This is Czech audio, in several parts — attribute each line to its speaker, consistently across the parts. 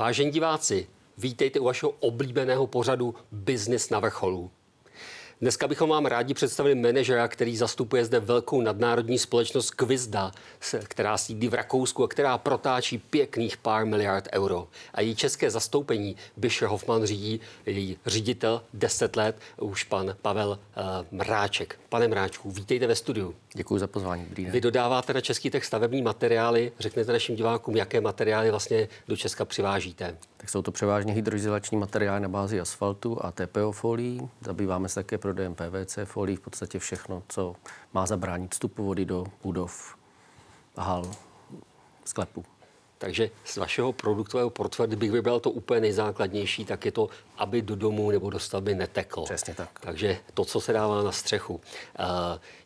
Speaker 1: Vážení diváci, vítejte u vašeho oblíbeného pořadu Business na vrcholu. Dneska bychom vám rádi představili manažera, který zastupuje zde velkou nadnárodní společnost Kvizda, která sídlí v Rakousku a která protáčí pěkných pár miliard euro. A její české zastoupení Bisher Hoffman řídí její ředitel 10 let, už pan Pavel uh, Mráček. Pane Mráčku, vítejte ve studiu.
Speaker 2: Děkuji za pozvání.
Speaker 1: Vy dodáváte na český text stavební materiály. Řeknete našim divákům, jaké materiály vlastně do Česka přivážíte.
Speaker 2: Tak jsou to převážně hydroizolační materiály na bázi asfaltu a TPO folí. Zabýváme se také prodejem PVC folí, v podstatě všechno, co má zabránit vstupu vody do budov, hal, sklepů.
Speaker 1: Takže z vašeho produktového portfolia, kdybych vybral to úplně nejzákladnější, tak je to, aby do domu nebo do stavby neteklo.
Speaker 2: Přesně tak.
Speaker 1: Takže to, co se dává na střechu.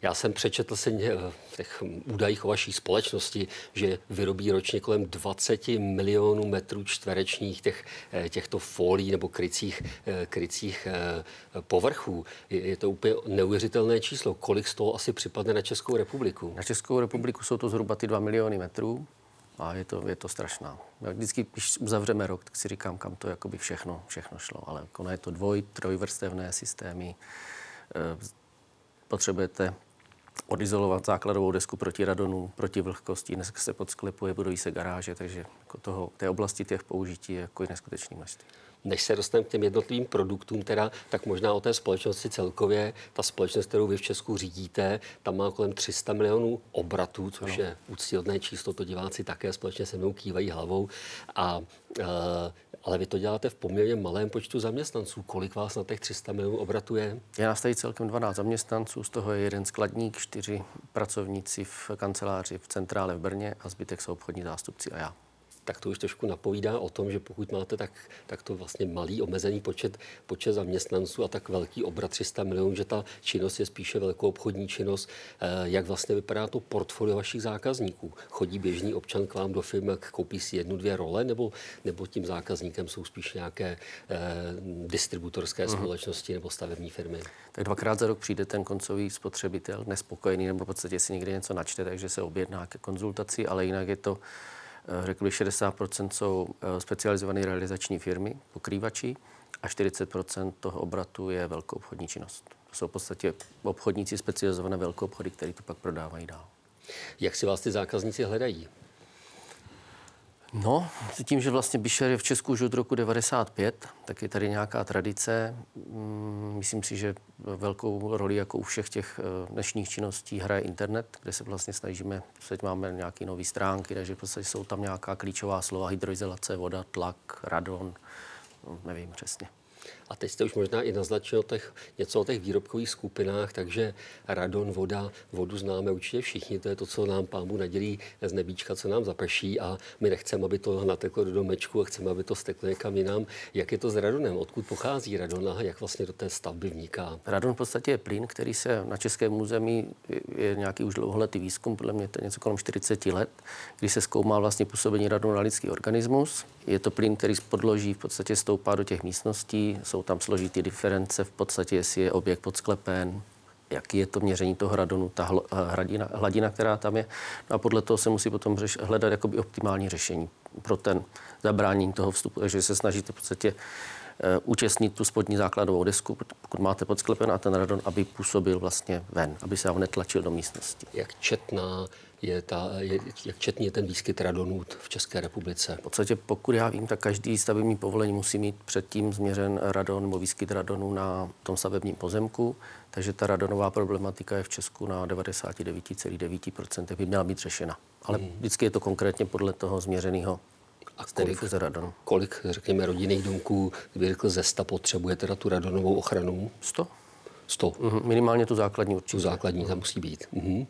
Speaker 1: Já jsem přečetl se v těch údajích o vaší společnosti, že vyrobí ročně kolem 20 milionů metrů čtverečních těch, eh, těchto folí nebo krycích, eh, krycích eh, povrchů. Je to úplně neuvěřitelné číslo. Kolik z toho asi připadne na Českou republiku?
Speaker 2: Na Českou republiku jsou to zhruba ty 2 miliony metrů. A je to, je to strašná. Já vždycky, když uzavřeme rok, tak si říkám, kam to jakoby všechno, všechno šlo. Ale ono je to dvoj, trojvrstevné systémy. E, potřebujete odizolovat základovou desku proti radonu, proti vlhkosti. Dneska se podsklepuje, budují se garáže, takže jako toho, té oblasti těch použití je jako neskutečný množství
Speaker 1: než se dostaneme k těm jednotlivým produktům, teda, tak možná o té společnosti celkově. Ta společnost, kterou vy v Česku řídíte, tam má kolem 300 milionů obratů, což no. je úctyhodné číslo, to diváci také společně se mnou kývají hlavou. A, uh, ale vy to děláte v poměrně malém počtu zaměstnanců. Kolik vás na těch 300 milionů obratů je?
Speaker 2: Je nás tady celkem 12 zaměstnanců, z toho je jeden skladník, čtyři pracovníci v kanceláři v centrále v Brně a zbytek jsou obchodní zástupci a já
Speaker 1: tak to už trošku napovídá o tom, že pokud máte tak, tak to vlastně malý omezený počet, počet zaměstnanců a tak velký obrat 300 milionů, že ta činnost je spíše velkou obchodní činnost. Eh, jak vlastně vypadá to portfolio vašich zákazníků? Chodí běžný občan k vám do firmy, koupí si jednu, dvě role, nebo, nebo tím zákazníkem jsou spíš nějaké eh, distributorské uh-huh. společnosti nebo stavební firmy?
Speaker 2: Tak dvakrát za rok přijde ten koncový spotřebitel, nespokojený, nebo v podstatě si někde něco načte, takže se objedná ke konzultaci, ale jinak je to řekl bych 60% jsou eh, specializované realizační firmy, pokrývači a 40% toho obratu je velkou obchodní činnost. To jsou v podstatě obchodníci specializované velkou obchody, které to pak prodávají dál.
Speaker 1: Jak si vás ty zákazníci hledají?
Speaker 2: No, tím, že vlastně Bisher je v Česku už od roku 95, tak je tady nějaká tradice. Mm, myslím si, že velkou roli jako u všech těch eh, dnešních činností hraje internet, kde se vlastně snažíme, teď máme nějaké nové stránky, takže prostě jsou tam nějaká klíčová slova, hydroizolace, voda, tlak, radon, no, nevím přesně.
Speaker 1: A teď jste už možná i naznačil těch, něco o těch výrobkových skupinách, takže radon, voda, vodu známe určitě všichni, to je to, co nám pámu nadělí z nebíčka, co nám zaprší a my nechceme, aby to nateklo do domečku a chceme, aby to steklo někam jinam. Jak je to s radonem? Odkud pochází radon a jak vlastně do té stavby vniká?
Speaker 2: Radon v podstatě je plyn, který se na českém území je nějaký už dlouholetý výzkum, podle mě to je něco kolem 40 let, kdy se zkoumá vlastně působení radonu na lidský organismus. Je to plyn, který z podloží v podstatě stoupá do těch místností, jsou tam složitý diference v podstatě, jestli je objekt podsklepen, jaký je to měření toho radonu, ta hladina, hladina, která tam je. No a podle toho se musí potom řeš, hledat jakoby optimální řešení pro ten zabránění toho vstupu. Takže se snažíte v podstatě účastnit tu spodní základovou desku, pokud máte podsklepen a ten radon, aby působil vlastně ven, aby se vám netlačil do místnosti.
Speaker 1: Jak četná je, ta, je, jak četný je ten výskyt radonů v České republice?
Speaker 2: V podstatě, pokud já vím, tak každý stavební povolení musí mít předtím změřen radon nebo výskyt radonu na tom stavebním pozemku, takže ta radonová problematika je v Česku na 99,9% by měla být řešena. Ale hmm. vždycky je to konkrétně podle toho změřeného
Speaker 1: a kolik, kolik, řekněme, rodinných domků, kdyby řekl ze 100, potřebuje teda tu radonovou ochranu?
Speaker 2: 100.
Speaker 1: 100.
Speaker 2: Mm-hmm, minimálně tu základní určitě.
Speaker 1: Tu základní tam musí být. Mm-hmm.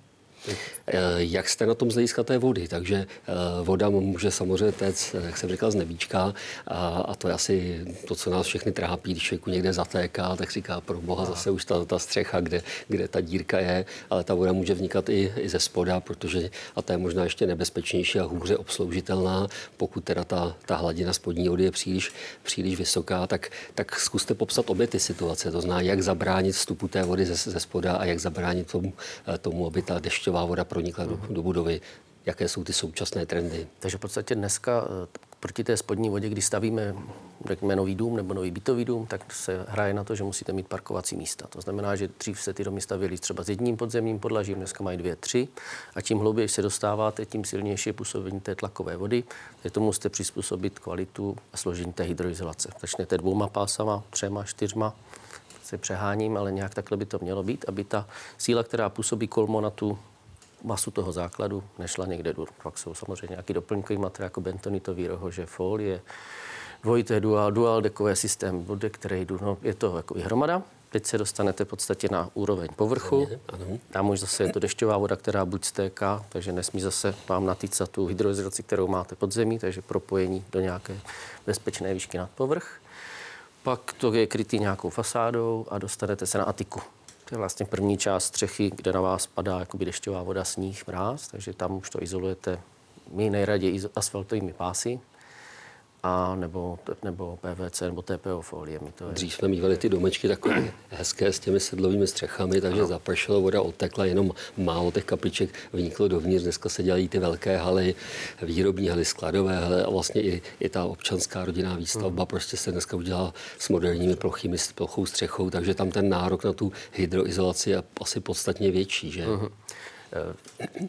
Speaker 1: Eh, jak jste na tom z hlediska té vody? Takže eh, voda může samozřejmě téct, jak jsem říkal, z nebíčka a, a to je asi to, co nás všechny trápí, když člověku někde zatéká, tak říká pro boha zase už ta, ta střecha, kde, kde ta dírka je, ale ta voda může vznikat i, i ze spoda, protože, a to je možná ještě nebezpečnější a hůře obsloužitelná, pokud teda ta, ta hladina spodní vody je příliš, příliš vysoká, tak, tak zkuste popsat obě ty situace, to zná, jak zabránit vstupu té vody ze, ze spoda a jak zabránit tomu, eh, tomu aby ta dešťová voda pronikla do, do budovy. Jaké jsou ty současné trendy?
Speaker 2: Takže v podstatě dneska proti té spodní vodě, když stavíme řekněme, nový dům nebo nový bytový dům, tak se hraje na to, že musíte mít parkovací místa. To znamená, že dřív se ty domy stavěly třeba s jedním podzemním podlažím, dneska mají dvě, tři. A čím hlouběji se dostáváte, tím silnější je působení té tlakové vody. Je tomu musíte přizpůsobit kvalitu a složení té hydroizolace. Začnete dvouma pásama, třema, čtyřma, se přeháním, ale nějak takhle by to mělo být, aby ta síla, která působí kolmo na tu masu toho základu nešla někde dolů. Pak jsou samozřejmě nějaký doplňkový materiál, jako bentonitový rohože, folie, dvojité dual, dual dekové systém, dek, který jdu, no, je to jako hromada. Teď se dostanete v podstatě na úroveň povrchu. Tam už zase je to dešťová voda, která buď stéká, takže nesmí zase vám natýcat tu hydroizolaci, kterou máte pod zemí, takže propojení do nějaké bezpečné výšky nad povrch. Pak to je krytý nějakou fasádou a dostanete se na atiku. To je vlastně první část střechy, kde na vás padá jakoby dešťová voda, sníh, mráz, takže tam už to izolujete. My nejraději asfaltovými pásy, a nebo, nebo PVC nebo TPO foliemi.
Speaker 1: To je... Dřív jsme mývali ty domečky takové hezké s těmi sedlovými střechami, takže no. zapršelo, voda odtekla, jenom málo těch kapiček vniklo dovnitř. Dneska se dělají ty velké haly, výrobní haly, skladové haly a vlastně i, i ta občanská rodinná výstavba hmm. prostě se dneska udělala s moderními plochými, s plochou střechou, takže tam ten nárok na tu hydroizolaci je asi podstatně větší. Že? Hmm.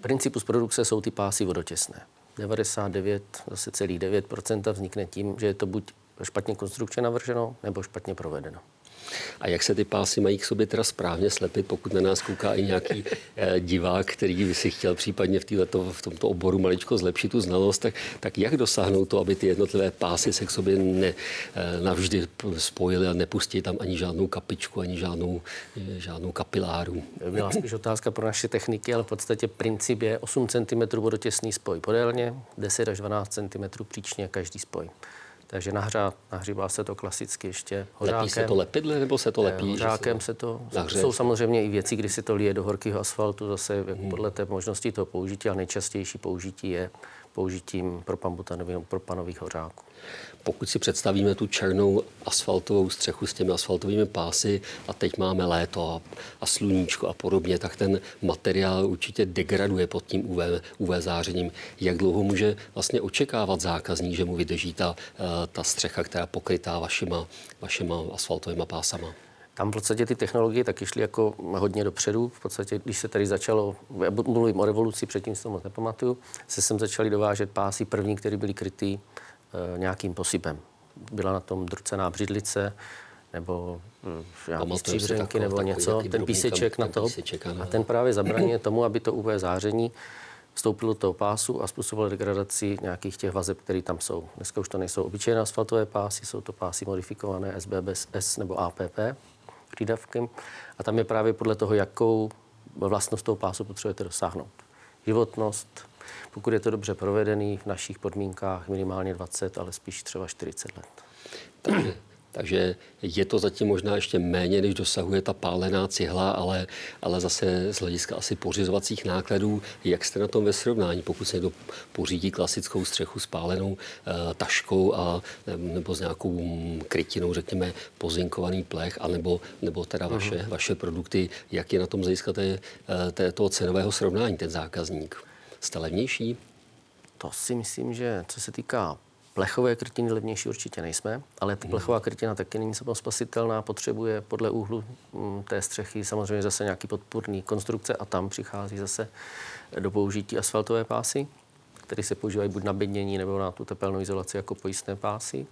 Speaker 2: Principus produkce jsou ty pásy vodotěsné. 99, zase celý 9% vznikne tím, že je to buď špatně konstrukčně navrženo, nebo špatně provedeno.
Speaker 1: A jak se ty pásy mají k sobě teda správně slepit, pokud na nás kouká i nějaký eh, divák, který by si chtěl případně v, týleto, v tomto oboru maličko zlepšit tu znalost, tak, tak jak dosáhnout to, aby ty jednotlivé pásy se k sobě ne, eh, navždy spojily a nepustí tam ani žádnou kapičku, ani žádnou, eh, žádnou kapiláru?
Speaker 2: Byla spíš otázka pro naše techniky, ale v podstatě princip je 8 cm vodotěsný spoj podélně, 10 až 12 cm příčně každý spoj. Takže nahřát, nahřívá se to klasicky ještě
Speaker 1: hořákem. Lepí se to lepidle nebo se to eh, lepí?
Speaker 2: Hořákem se, se to, nahřeje. jsou samozřejmě i věci, kdy se to lije do horkého asfaltu, zase hmm. podle té možnosti toho použití, ale nejčastější použití je použitím propanových hořáků.
Speaker 1: Pokud si představíme tu černou asfaltovou střechu s těmi asfaltovými pásy a teď máme léto a, a sluníčko a podobně, tak ten materiál určitě degraduje pod tím UV, UV zářením. Jak dlouho může vlastně očekávat zákazník, že mu vydrží ta, eh, ta střecha, která pokrytá vašima, vašima asfaltovými pásama?
Speaker 2: Tam v podstatě ty technologie taky šly jako hodně dopředu. V podstatě, když se tady začalo, mluvím o revoluci, předtím si to moc nepamatuju, se sem začali dovážet pásy první, které byly krytý e, nějakým posypem. Byla na tom drcená břidlice, nebo hm, nějaký stříbřenky nebo něco, ten píseček na to. A ten právě zabraňuje tomu, aby to UV záření vstoupilo do toho pásu a způsobilo degradaci nějakých těch vazeb, které tam jsou. Dneska už to nejsou obyčejné asfaltové pásy, jsou to pásy modifikované SBBS nebo APP, přídavkem. A tam je právě podle toho, jakou vlastnost toho pásu potřebujete dosáhnout. Životnost, pokud je to dobře provedený, v našich podmínkách minimálně 20, ale spíš třeba 40 let.
Speaker 1: Takže takže je to zatím možná ještě méně, než dosahuje ta pálená cihla, ale, ale zase z hlediska asi pořizovacích nákladů, jak jste na tom ve srovnání, pokud se někdo pořídí klasickou střechu s pálenou uh, taškou a, nebo s nějakou krytinou, řekněme, pozinkovaný plech, anebo, nebo teda vaše, uh-huh. vaše produkty, jak je na tom z hlediska té, eh, té, toho cenového srovnání ten zákazník? Jste levnější?
Speaker 2: To si myslím, že co se týká Plechové krytiny levnější určitě nejsme, ale ta plechová krytina taky není spasitelná, potřebuje podle úhlu mm, té střechy samozřejmě zase nějaký podpůrný konstrukce a tam přichází zase do použití asfaltové pásy, které se používají buď na bednění nebo na tu tepelnou izolaci jako pojistné pásy.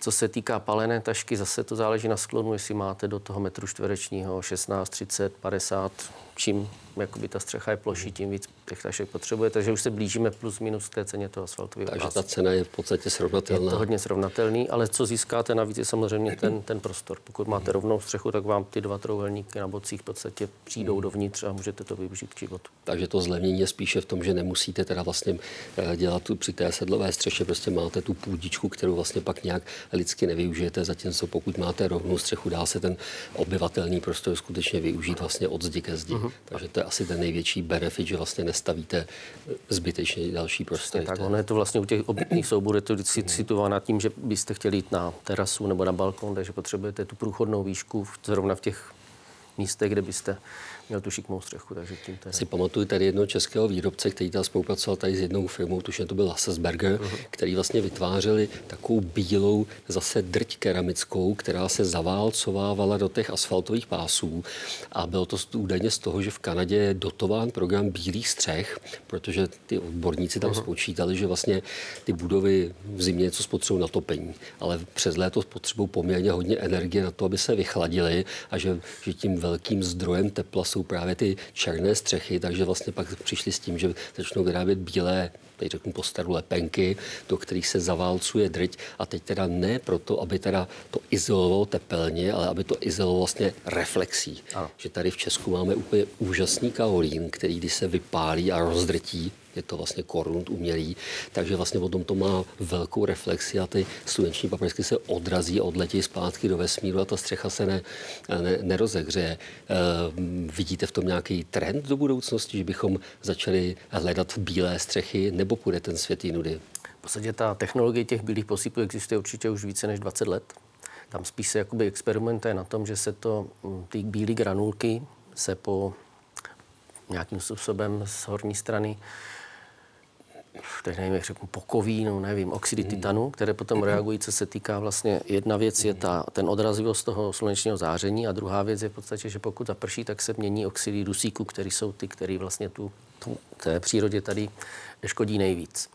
Speaker 2: Co se týká palené tašky, zase to záleží na sklonu, jestli máte do toho metru čtverečního 16, 30, 50, čím jakoby ta střecha je ploší, tím víc těch tašek potřebuje, takže už se blížíme plus minus k té ceně toho asfaltového
Speaker 1: Takže ta cena je v podstatě srovnatelná.
Speaker 2: Je to hodně srovnatelný, ale co získáte navíc je samozřejmě ten, ten prostor. Pokud máte rovnou střechu, tak vám ty dva trouhelníky na bocích v podstatě přijdou hmm. dovnitř a můžete to využít k životu.
Speaker 1: Takže to zlevnění je spíše v tom, že nemusíte teda vlastně eh, dělat tu při té sedlové střeše, prostě máte tu půdičku, kterou vlastně pak nějak lidsky nevyužijete, zatímco pokud máte rovnou střechu, dá se ten obyvatelný prostor skutečně využít vlastně od zdi ke zdi. Uh-huh. Takže to je asi ten největší benefit, že vlastně nestavíte zbytečně další prostory.
Speaker 2: Tak ono je to vlastně u těch obytných souborů, je to vždycky situováno tím, že byste chtěli jít na terasu nebo na balkon, takže potřebujete tu průchodnou výšku zrovna v těch místech, kde byste měl tu šikmou střechu, takže tím to je.
Speaker 1: Si pamatuju tady jednoho českého výrobce, který tam spolupracoval tady s jednou firmou, tuším to byl Lassesberger, uh-huh. který vlastně vytvářeli takovou bílou zase drť keramickou, která se zaválcovávala do těch asfaltových pásů a bylo to údajně z toho, že v Kanadě je dotován program bílých střech, protože ty odborníci tam uh-huh. spočítali, že vlastně ty budovy v zimě něco spotřebují na topení, ale přes léto spotřebují poměrně hodně energie na to, aby se vychladili a že, že tím velkým zdrojem tepla jsou právě ty černé střechy, takže vlastně pak přišli s tím, že začnou vyrábět bílé teď řeknu po staru lepenky, do kterých se zaválcuje drť a teď teda ne proto, aby teda to izolovalo tepelně, ale aby to izolovalo vlastně reflexí. Ano. Že tady v Česku máme úplně úžasný kaolín, který když se vypálí a rozdrtí, je to vlastně korunut umělý, takže vlastně potom to má velkou reflexi a ty sluneční paprsky se odrazí odletí zpátky do vesmíru a ta střecha se ne, ne, nerozehřeje. E, vidíte v tom nějaký trend do budoucnosti, že bychom začali hledat bílé střechy, nebo půjde ten svět jinudy?
Speaker 2: V podstatě ta technologie těch bílých posypů existuje určitě už více než 20 let. Tam spíš se jakoby experimentuje na tom, že se to, ty bílé granulky se po nějakým způsobem z horní strany teď nevím, jak řeknu, pokoví, no nevím, oxidy hmm. titanu, které potom reagují, co se týká vlastně, jedna věc je ta, ten odrazivost toho slunečního záření a druhá věc je v podstatě, že pokud zaprší, tak se mění oxidy dusíku, které jsou ty, které vlastně tu, tu té přírodě tady škodí nejvíc.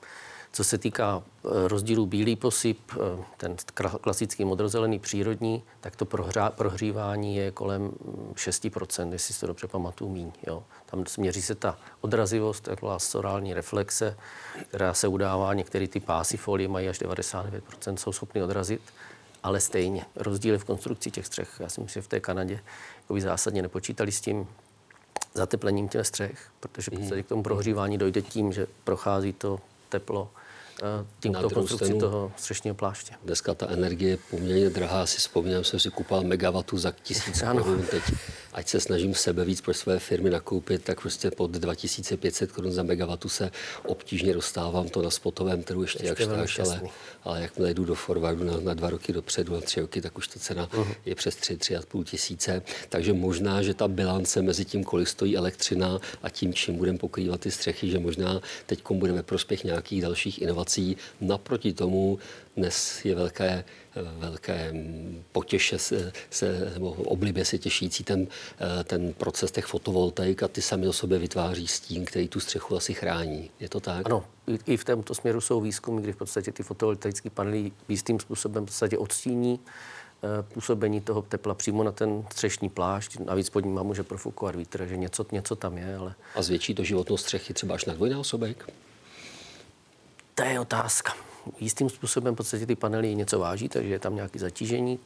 Speaker 2: Co se týká eh, rozdílu bílý posyp, eh, ten klasický modrozelený přírodní, tak to prohřá, prohřívání je kolem 6%, mm, jestli si to dobře pamatuju míň. Jo. Tam měří se ta odrazivost, taková sorální reflexe, která se udává, některé ty pásy folie mají až 99%, jsou schopny odrazit, ale stejně. Rozdíly v konstrukci těch střech, já si myslím, že v té Kanadě jako zásadně nepočítali s tím, zateplením těch střech, protože v k tomu prohřívání dojde tím, že prochází to teplo tímto konstrukci toho střešního pláště.
Speaker 1: Dneska ta energie je poměrně drahá. Si vzpomínám, jsem si kupoval megawattu za tisíc korun. Teď, ať se snažím sebe víc pro své firmy nakoupit, tak prostě pod 2500 korun za megawattu se obtížně dostávám to na spotovém trhu ještě, ještě jak tak, ale, ale jak jdu do forwardu na, na dva roky dopředu, na tři roky, tak už ta cena uh-huh. je přes 3, 3,5 tisíce. Takže možná, že ta bilance mezi tím, kolik stojí elektřina a tím, čím budeme pokrývat ty střechy, že možná teď budeme prospěch nějakých dalších inovací inovací. Naproti tomu dnes je velké, velké potěše se, se nebo oblibě se těšící ten, ten proces těch fotovoltaik a ty sami o sobě vytváří stín, který tu střechu asi chrání. Je to tak?
Speaker 2: Ano, i v tomto směru jsou výzkumy, kdy v podstatě ty fotovoltaické panely jistým způsobem v podstatě odstíní eh, působení toho tepla přímo na ten střešní plášť. Navíc pod ním může profukovat vítr, že něco, něco tam je. Ale...
Speaker 1: A zvětší to životnost střechy třeba až na dvojnásobek?
Speaker 2: To je otázka. Jistým způsobem v podstatě ty panely něco váží, takže je tam nějaké zatížení.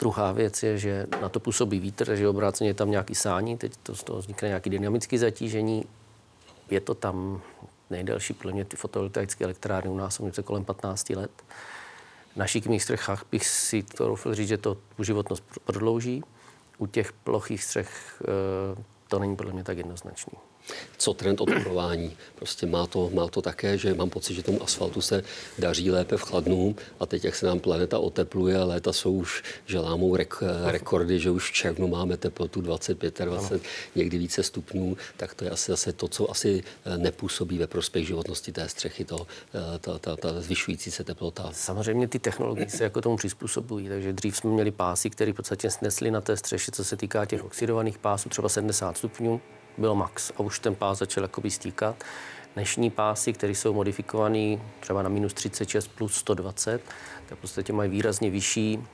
Speaker 2: Druhá věc je, že na to působí vítr, takže obráceně je tam nějaký sání, teď to z toho vznikne nějaké dynamické zatížení. Je to tam nejdelší, podle mě ty fotovoltaické elektrárny u nás jsou něco kolem 15 let. Na šikmých střechách bych si to doufal říct, že to tu životnost prodlouží. U těch plochých střech eh, to není podle mě tak jednoznačný
Speaker 1: co trend oteplování. Prostě má to, má to také, že mám pocit, že tomu asfaltu se daří lépe v chladnu a teď, jak se nám planeta otepluje a léta jsou už, že lámou rek, rekordy, že už v červnu máme teplotu 25, 20, někdy více stupňů, tak to je asi zase to, co asi eh, nepůsobí ve prospěch životnosti té střechy, to, eh, ta, ta, ta zvyšující se teplota.
Speaker 2: Samozřejmě ty technologie se jako tomu přizpůsobují, takže dřív jsme měli pásy, které v podstatě snesly na té střeše, co se týká těch oxidovaných pásů, třeba 70 stupňů, byl max a už ten pás začal jakoby stýkat. Dnešní pásy, které jsou modifikované třeba na minus 36 plus 120, tak v podstatě mají výrazně vyšší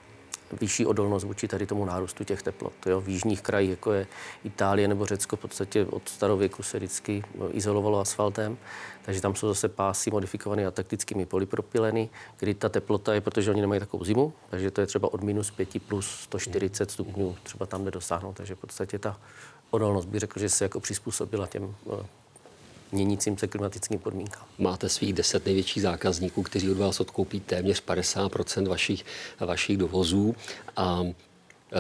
Speaker 2: vyšší odolnost vůči tady tomu nárůstu těch teplot. Jo. V jižních krajích, jako je Itálie nebo Řecko, v podstatě od starověku se vždycky izolovalo asfaltem, takže tam jsou zase pásy modifikované ataktickými polypropyleny, kdy ta teplota je, protože oni nemají takovou zimu, takže to je třeba od minus 5 plus 140 stupňů, třeba tam nedosáhnou, takže v podstatě ta odolnost bych řekl, že se jako přizpůsobila těm eh, měnícím se klimatickým podmínkám.
Speaker 1: Máte svých deset největších zákazníků, kteří od vás odkoupí téměř 50 vašich, vašich dovozů. A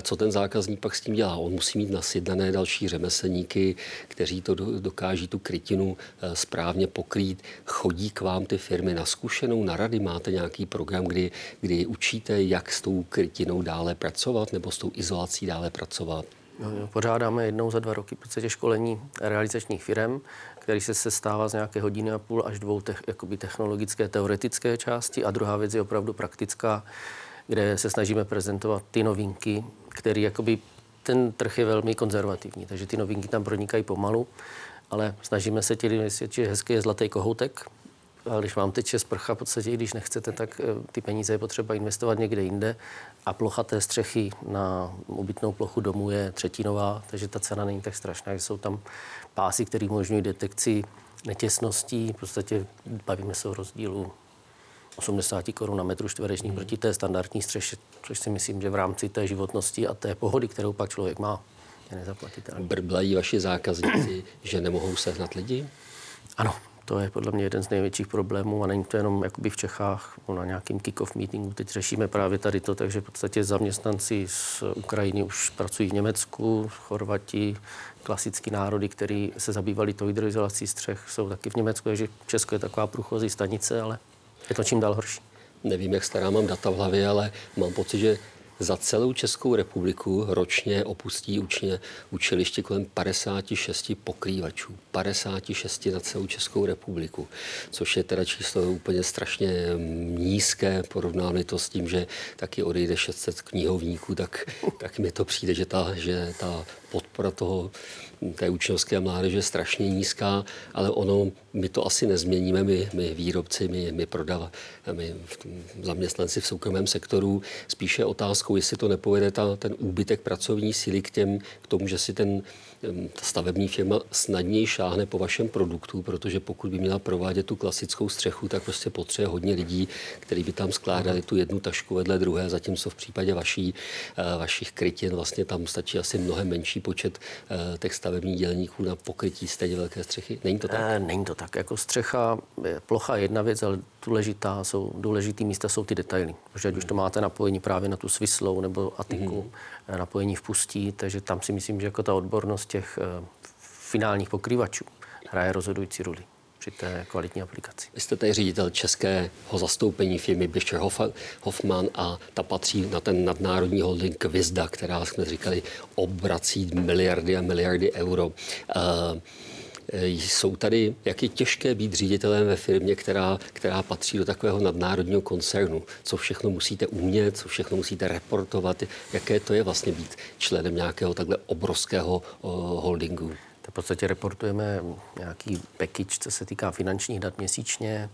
Speaker 1: co ten zákazník pak s tím dělá? On musí mít nasjednané další řemeslníky, kteří to dokáží tu krytinu eh, správně pokrýt. Chodí k vám ty firmy na zkušenou, na rady? Máte nějaký program, kdy, kdy učíte, jak s tou krytinou dále pracovat nebo s tou izolací dále pracovat?
Speaker 2: Jo, jo, Pořádáme jednou za dva roky v podstatě školení realizačních firm, který se sestává z nějaké hodiny a půl až dvou te- jakoby technologické, teoretické části. A druhá věc je opravdu praktická, kde se snažíme prezentovat ty novinky, které jakoby ten trh je velmi konzervativní, takže ty novinky tam pronikají pomalu, ale snažíme se ti vysvětlit, že hezký je zlatý kohoutek, ale když vám teče sprcha, v podstatě, když nechcete, tak eh, ty peníze je potřeba investovat někde jinde. A plocha té střechy na ubytnou plochu domu je třetinová, takže ta cena není tak strašná. Jsou tam pásy, které umožňují detekci netěsností. V podstatě bavíme se o rozdílu 80 korun na metru čtvereční hmm. proti té standardní střeše, což si myslím, že v rámci té životnosti a té pohody, kterou pak člověk má, je nezaplatitelné.
Speaker 1: Brblají vaši zákazníci, že nemohou sehnat lidi?
Speaker 2: Ano, to je podle mě jeden z největších problémů a není to jenom jakoby v Čechách na nějakým kick-off meetingu. Teď řešíme právě tady to, takže v podstatě zaměstnanci z Ukrajiny už pracují v Německu, Chorvati, klasický národy, který se zabývali tou hydroizolací střech, jsou taky v Německu, takže Česko je taková průchozí stanice, ale je to čím dál horší.
Speaker 1: Nevím, jak stará mám data v hlavě, ale mám pocit, že za celou Českou republiku ročně opustí učně, učiliště kolem 56 pokrývačů. 56 na celou Českou republiku, což je teda číslo úplně strašně nízké, porovnáme to s tím, že taky odejde 600 knihovníků, tak, tak mi to přijde, že ta, že ta podpora toho té učňovské mládeže je strašně nízká, ale ono, my to asi nezměníme, my, my výrobci, my, my prodava, my zaměstnanci v soukromém sektoru. Spíše otázkou, jestli to nepovede ta, ten úbytek pracovní síly k, těm, k tomu, že si ten ta stavební firma snadněji šáhne po vašem produktu, protože pokud by měla provádět tu klasickou střechu, tak prostě potřebuje hodně lidí, kteří by tam skládali tu jednu tašku vedle druhé, zatímco v případě vaší, eh, vašich krytin vlastně tam stačí asi mnohem menší počet eh, těch stavebních dělníků na pokrytí stejně velké střechy. Není to tak?
Speaker 2: Ne, není to tak. Jako střecha, je plocha jedna věc, ale důležitá jsou, důležitý místa jsou ty detaily. Protože ať už to máte napojení právě na tu svislou nebo atiku, mm. napojení v pustí, takže tam si myslím, že jako ta odbornost těch uh, finálních pokrývačů hraje rozhodující roli při té kvalitní aplikaci.
Speaker 1: Vy jste tady ředitel českého zastoupení firmy Bischer Hoffman a ta patří na ten nadnárodní holding Vizda, která, jsme říkali, obrací miliardy a miliardy euro. Uh, jsou tady, jak je těžké být ředitelem ve firmě, která, která patří do takového nadnárodního koncernu. Co všechno musíte umět, co všechno musíte reportovat, jaké to je vlastně být členem nějakého takhle obrovského uh, holdingu.
Speaker 2: V podstatě reportujeme nějaký package, co se týká finančních dat měsíčně,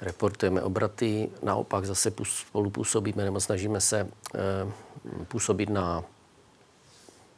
Speaker 2: reportujeme obraty, naopak zase spolupůsobíme nebo snažíme se e, působit na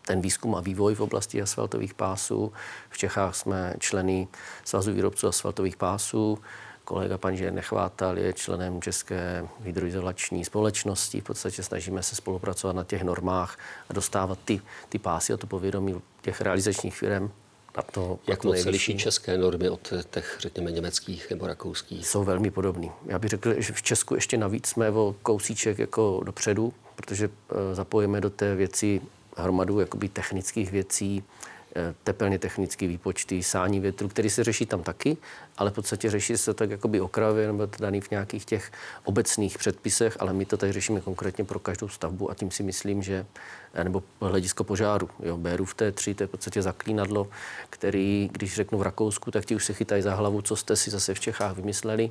Speaker 2: ten výzkum a vývoj v oblasti asfaltových pásů. V Čechách jsme členy Svazu výrobců asfaltových pásů. Kolega pan Žer Nechvátal je členem České hydroizolační společnosti. V podstatě snažíme se spolupracovat na těch normách a dostávat ty, ty pásy a to povědomí těch realizačních firm
Speaker 1: na to, Jak moc se liší české normy od těch, řekněme, německých nebo rakouských?
Speaker 2: Jsou velmi podobný. Já bych řekl, že v Česku ještě navíc jsme o kousíček jako dopředu, protože eh, zapojíme do té věci hromadu jakoby technických věcí, eh, tepelně technické výpočty, sání větru, který se řeší tam taky, ale v podstatě řeší se tak jakoby okrajově nebo to daný v nějakých těch obecných předpisech, ale my to tady řešíme konkrétně pro každou stavbu a tím si myslím, že, eh, nebo hledisko požáru, jo, v té 3 to je v podstatě zaklínadlo, který, když řeknu v Rakousku, tak ti už se chytají za hlavu, co jste si zase v Čechách vymysleli.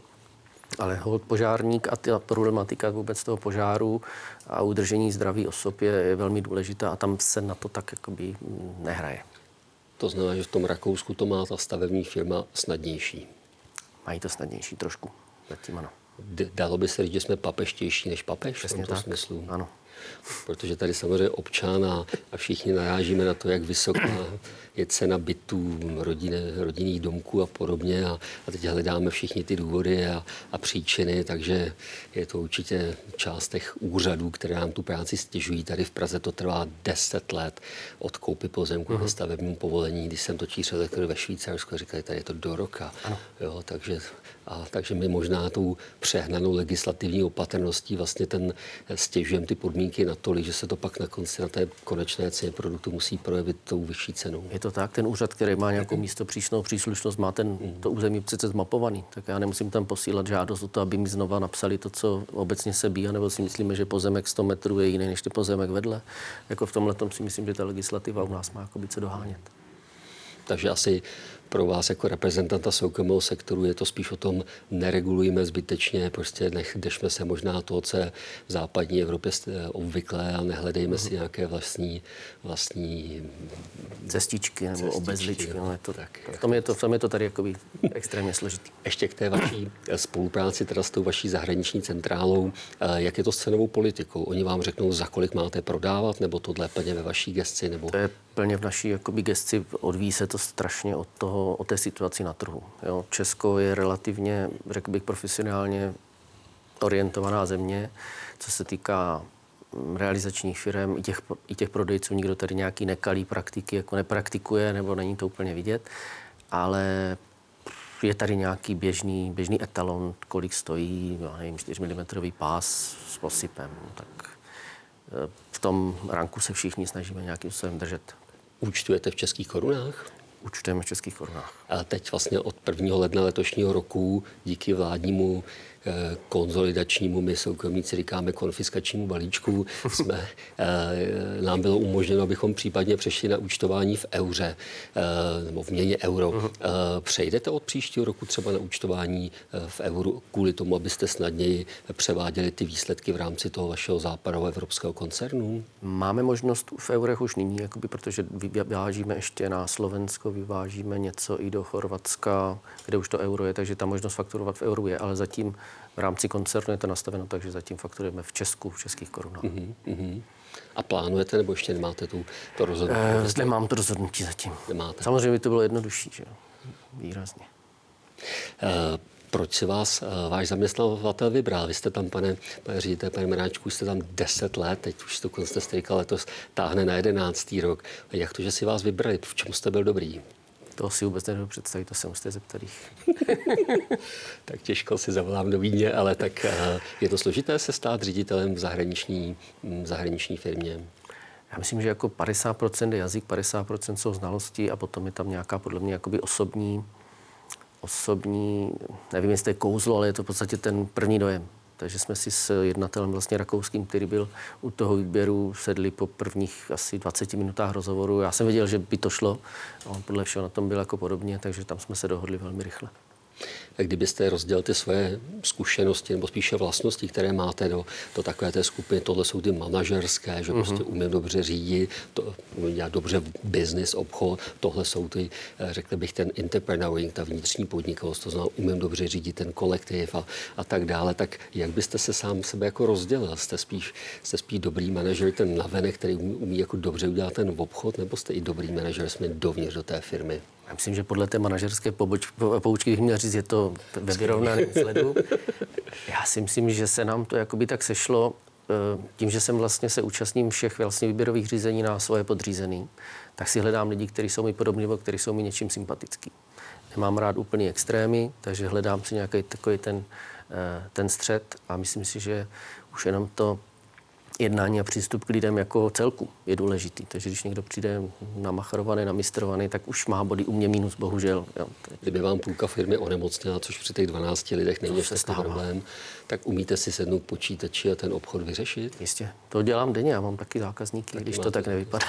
Speaker 2: Ale hold požárník a ta problematika vůbec toho požáru a udržení zdraví osob je, je velmi důležitá a tam se na to tak jakoby nehraje.
Speaker 1: To znamená, že v tom Rakousku to má ta stavební firma snadnější.
Speaker 2: Mají to snadnější trošku, zatím ano.
Speaker 1: Dalo by se říct, že jsme papeštější než papež
Speaker 2: Přesně
Speaker 1: v tomto
Speaker 2: tak.
Speaker 1: smyslu?
Speaker 2: Ano.
Speaker 1: Protože tady samozřejmě občan a, a všichni narážíme na to, jak vysoká je cena bytů, rodiny, rodinných domků a podobně. A, a teď hledáme všichni ty důvody a, a příčiny, takže je to určitě část těch úřadů, které nám tu práci stěžují. Tady v Praze to trvá 10 let od koupy pozemku ke stavebnímu povolení. Když jsem točí elektory ve Švýcarsku, říkali, tady je to do roka. Ano. Jo, takže, a, takže my možná tou přehnanou legislativní opatrností vlastně ten stěžujeme ty podmínky podmínky natolik, že se to pak na konci na té konečné ceně produktu musí projevit tou vyšší cenou.
Speaker 2: Je to tak, ten úřad, který má nějakou místo přísnou příslušnost, má ten, to území přece zmapovaný, tak já nemusím tam posílat žádost o to, aby mi znova napsali to, co obecně se bíja, nebo si myslíme, že pozemek 100 metrů je jiný než ty pozemek vedle. Jako v tomhle si myslím, že ta legislativa u nás má jako co dohánět.
Speaker 1: Takže asi pro vás jako reprezentanta soukromého sektoru je to spíš o tom, neregulujeme zbytečně, prostě nech, se možná to, co je v západní Evropě obvyklé a nehledejme si nějaké vlastní, vlastní
Speaker 2: cestičky nebo cestičky, obezličky. No, je to, tak, v, tom je to, v tom je to tady jakoby extrémně složitý.
Speaker 1: Ještě k té vaší spolupráci teda s tou vaší zahraniční centrálou, eh, jak je to s cenovou politikou? Oni vám řeknou, za kolik máte prodávat, nebo tohle plně ve vaší gesci? Nebo...
Speaker 2: To je plně v naší jakoby, gesci, odvíjí se to strašně od, toho, od té situaci na trhu. Jo. Česko je relativně, řekl bych, profesionálně orientovaná země, co se týká mm, realizačních firm i těch, i těch prodejců. Nikdo tady nějaký nekalý praktiky jako nepraktikuje, nebo není to úplně vidět, ale je tady nějaký běžný, běžný etalon, kolik stojí, já nevím, 4 mm pás s posypem. Tak e, v tom ranku se všichni snažíme nějakým způsobem držet.
Speaker 1: Účtujete v českých korunách?
Speaker 2: Účtujeme v českých korunách.
Speaker 1: A teď vlastně od 1. ledna letošního roku díky vládnímu konzolidačnímu, my soukromníci říkáme konfiskačnímu balíčku, jsme, eh, nám bylo umožněno, abychom případně přešli na účtování v euře eh, nebo v měně euro. Uh-huh. Přejdete od příštího roku třeba na účtování v euru kvůli tomu, abyste snadněji převáděli ty výsledky v rámci toho vašeho západového evropského koncernu?
Speaker 2: Máme možnost v eurech už nyní, jakoby, protože vyvážíme ještě na Slovensko, vyvážíme něco i do Chorvatska, kde už to euro je, takže ta možnost fakturovat v euru je, ale zatím v rámci koncernu je to nastaveno tak, že zatím fakturujeme v Česku, v českých korunách. Uh-huh,
Speaker 1: A plánujete, nebo ještě nemáte tu, to rozhodnutí?
Speaker 2: E, nemám to rozhodnutí zatím. Nemáte. Samozřejmě by to bylo jednodušší, že Výrazně.
Speaker 1: E, proč si vás e, váš zaměstnavatel vybral? Vy jste tam, pane, pane ředitel, pane Menáčku, jste tam 10 let, teď už to konce jste letos táhne na 11. rok. Jak to, že si vás vybrali? V čem jste byl dobrý?
Speaker 2: To si vůbec nedovedu představit, to se musíte zeptat jich.
Speaker 1: tak těžko si zavolám do Vídně, ale tak eh, je to složité se stát ředitelem v zahraniční, mm, zahraniční firmě?
Speaker 2: Já myslím, že jako 50% je jazyk, 50% jsou znalosti a potom je tam nějaká podle mě jakoby osobní, osobní, nevím, jestli to je kouzlo, ale je to v podstatě ten první dojem. Takže jsme si s jednatelem vlastně rakouským, který byl u toho výběru, sedli po prvních asi 20 minutách rozhovoru. Já jsem věděl, že by to šlo. On podle všeho na tom byl jako podobně, takže tam jsme se dohodli velmi rychle.
Speaker 1: Kdybyste rozdělil ty svoje zkušenosti nebo spíše vlastnosti, které máte do, do takové té skupiny, tohle jsou ty manažerské, že mm-hmm. prostě umím dobře řídit, to, umím dělat dobře business, obchod, tohle jsou ty, eh, řekl bych, ten entrepreneuring, ta vnitřní podnikavost, to znamená, umím dobře řídit ten kolektiv a, a tak dále, tak jak byste se sám sebe jako rozdělil? Jste spíš, jste spíš dobrý manažer, ten navenek, který umí, umí jako dobře udělat ten obchod, nebo jste i dobrý manažer smět dovnitř do té firmy?
Speaker 2: Já myslím, že podle té manažerské poboč, poučky, bych měl říct, je to ve vyrovnaném sledu. Já si myslím, že se nám to jakoby tak sešlo eh, tím, že jsem vlastně se účastním všech vlastně výběrových řízení na svoje podřízený, tak si hledám lidi, kteří jsou mi podobní nebo kteří jsou mi něčím sympatický. Nemám rád úplný extrémy, takže hledám si nějaký takový ten, eh, ten střed a myslím si, že už jenom to jednání a přístup k lidem jako celku je důležitý. Takže když někdo přijde namachrovaný, namistrovaný, tak už má body u mě minus, bohužel. Jo.
Speaker 1: Kdyby vám půlka firmy onemocněla, což při těch 12 lidech není ještě problém, tak umíte si sednout počítači a ten obchod vyřešit?
Speaker 2: Jistě. To dělám denně, já mám taky zákazníky, taky když to tak nevypadá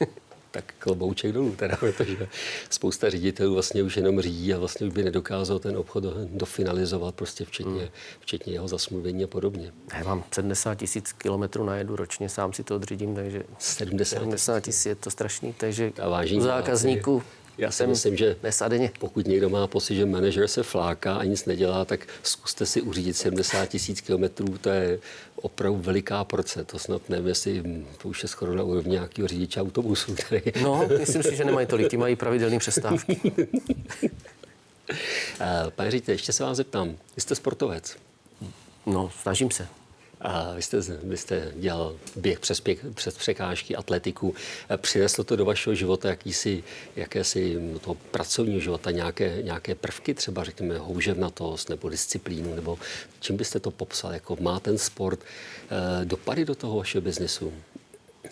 Speaker 1: tak klobouček dolů, teda, protože spousta ředitelů vlastně už jenom řídí a vlastně už by nedokázal ten obchod dofinalizovat, prostě včetně, hmm. včetně jeho zasmluvení a podobně.
Speaker 2: Já mám 70 tisíc kilometrů na jedu ročně, sám si to odřídím, takže 70 tisíc je to strašný, takže a vážení u zákazníků
Speaker 1: já si myslím, že pokud někdo má pocit, že manažer se fláká a nic nedělá, tak zkuste si uřídit 70 tisíc kilometrů, to je opravdu veliká porce. To snad nevím, jestli to už je skoro na úrovni nějakého řidiče autobusu. Tady.
Speaker 2: No, myslím si, že nemají tolik, ty mají pravidelný přestávky.
Speaker 1: Eh, pane řiditel, ještě se vás zeptám. Vy jste sportovec.
Speaker 2: No, snažím se.
Speaker 1: A vy jste, vy jste dělal běh přes, běh přes překážky, atletiku. Přineslo to do vašeho života jakýsi, jakési toho pracovního života nějaké, nějaké prvky, třeba řekněme houževnatost nebo disciplínu, nebo čím byste to popsal? Jako má ten sport eh, dopady do toho vašeho biznesu?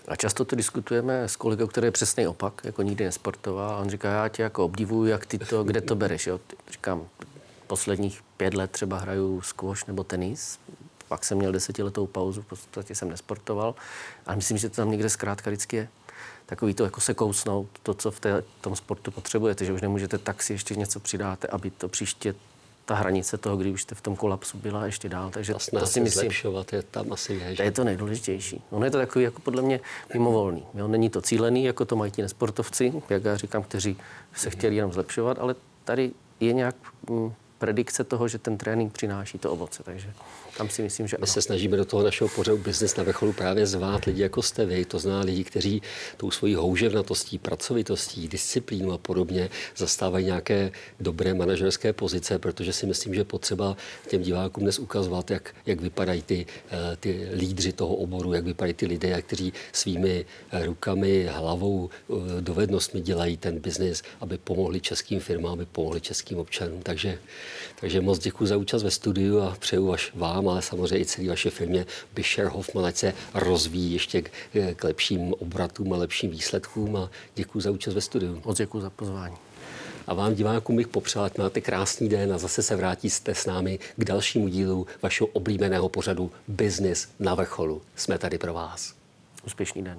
Speaker 2: A často to diskutujeme s kolegou, který je přesný opak, jako nikdy nesportoval. On říká, já tě jako obdivuju, jak ty to, kde to bereš. Jo? Říkám, posledních pět let třeba hraju squash nebo tenis. Pak jsem měl desetiletou pauzu, v podstatě jsem nesportoval. A myslím, že to tam někde zkrátka vždycky je takový to jako se kousnout, to, co v té, tom sportu potřebujete, že už nemůžete tak si ještě něco přidáte, aby to příště ta hranice toho, kdy už jste v tom kolapsu byla ještě dál. Takže
Speaker 1: to si myslím, zlepšovat je tam asi je.
Speaker 2: To je to nejdůležitější. No je to takový jako podle mě mimovolný. Jo? Není to cílený, jako to mají ti nesportovci, jak já říkám, kteří se chtěli jenom zlepšovat, ale tady je nějak mm, predikce toho, že ten trénink přináší to ovoce. Takže tam si myslím, že
Speaker 1: My ano. se snažíme do toho našeho pořadu Business na vrcholu právě zvát lidi jako jste vy, to zná lidi, kteří tou svojí houževnatostí, pracovitostí, disciplínou a podobně zastávají nějaké dobré manažerské pozice, protože si myslím, že potřeba těm divákům dnes ukazovat, jak, jak vypadají ty, eh, ty lídři toho oboru, jak vypadají ty lidé, kteří svými rukami, hlavou, eh, dovednostmi dělají ten biznis, aby pomohli českým firmám, aby pomohli českým občanům. Takže, takže moc děkuji za účast ve studiu a přeju až vám ale samozřejmě i celé vaše firmě Bisher Hoffman, ať se rozvíjí ještě k, k lepším obratům a lepším výsledkům a děkuji za účast ve studiu.
Speaker 2: Moc děkuji za pozvání.
Speaker 1: A vám divákům bych popřál, ať máte krásný den a zase se vrátíte s námi k dalšímu dílu vašeho oblíbeného pořadu Business na vrcholu. Jsme tady pro vás.
Speaker 2: Úspěšný den.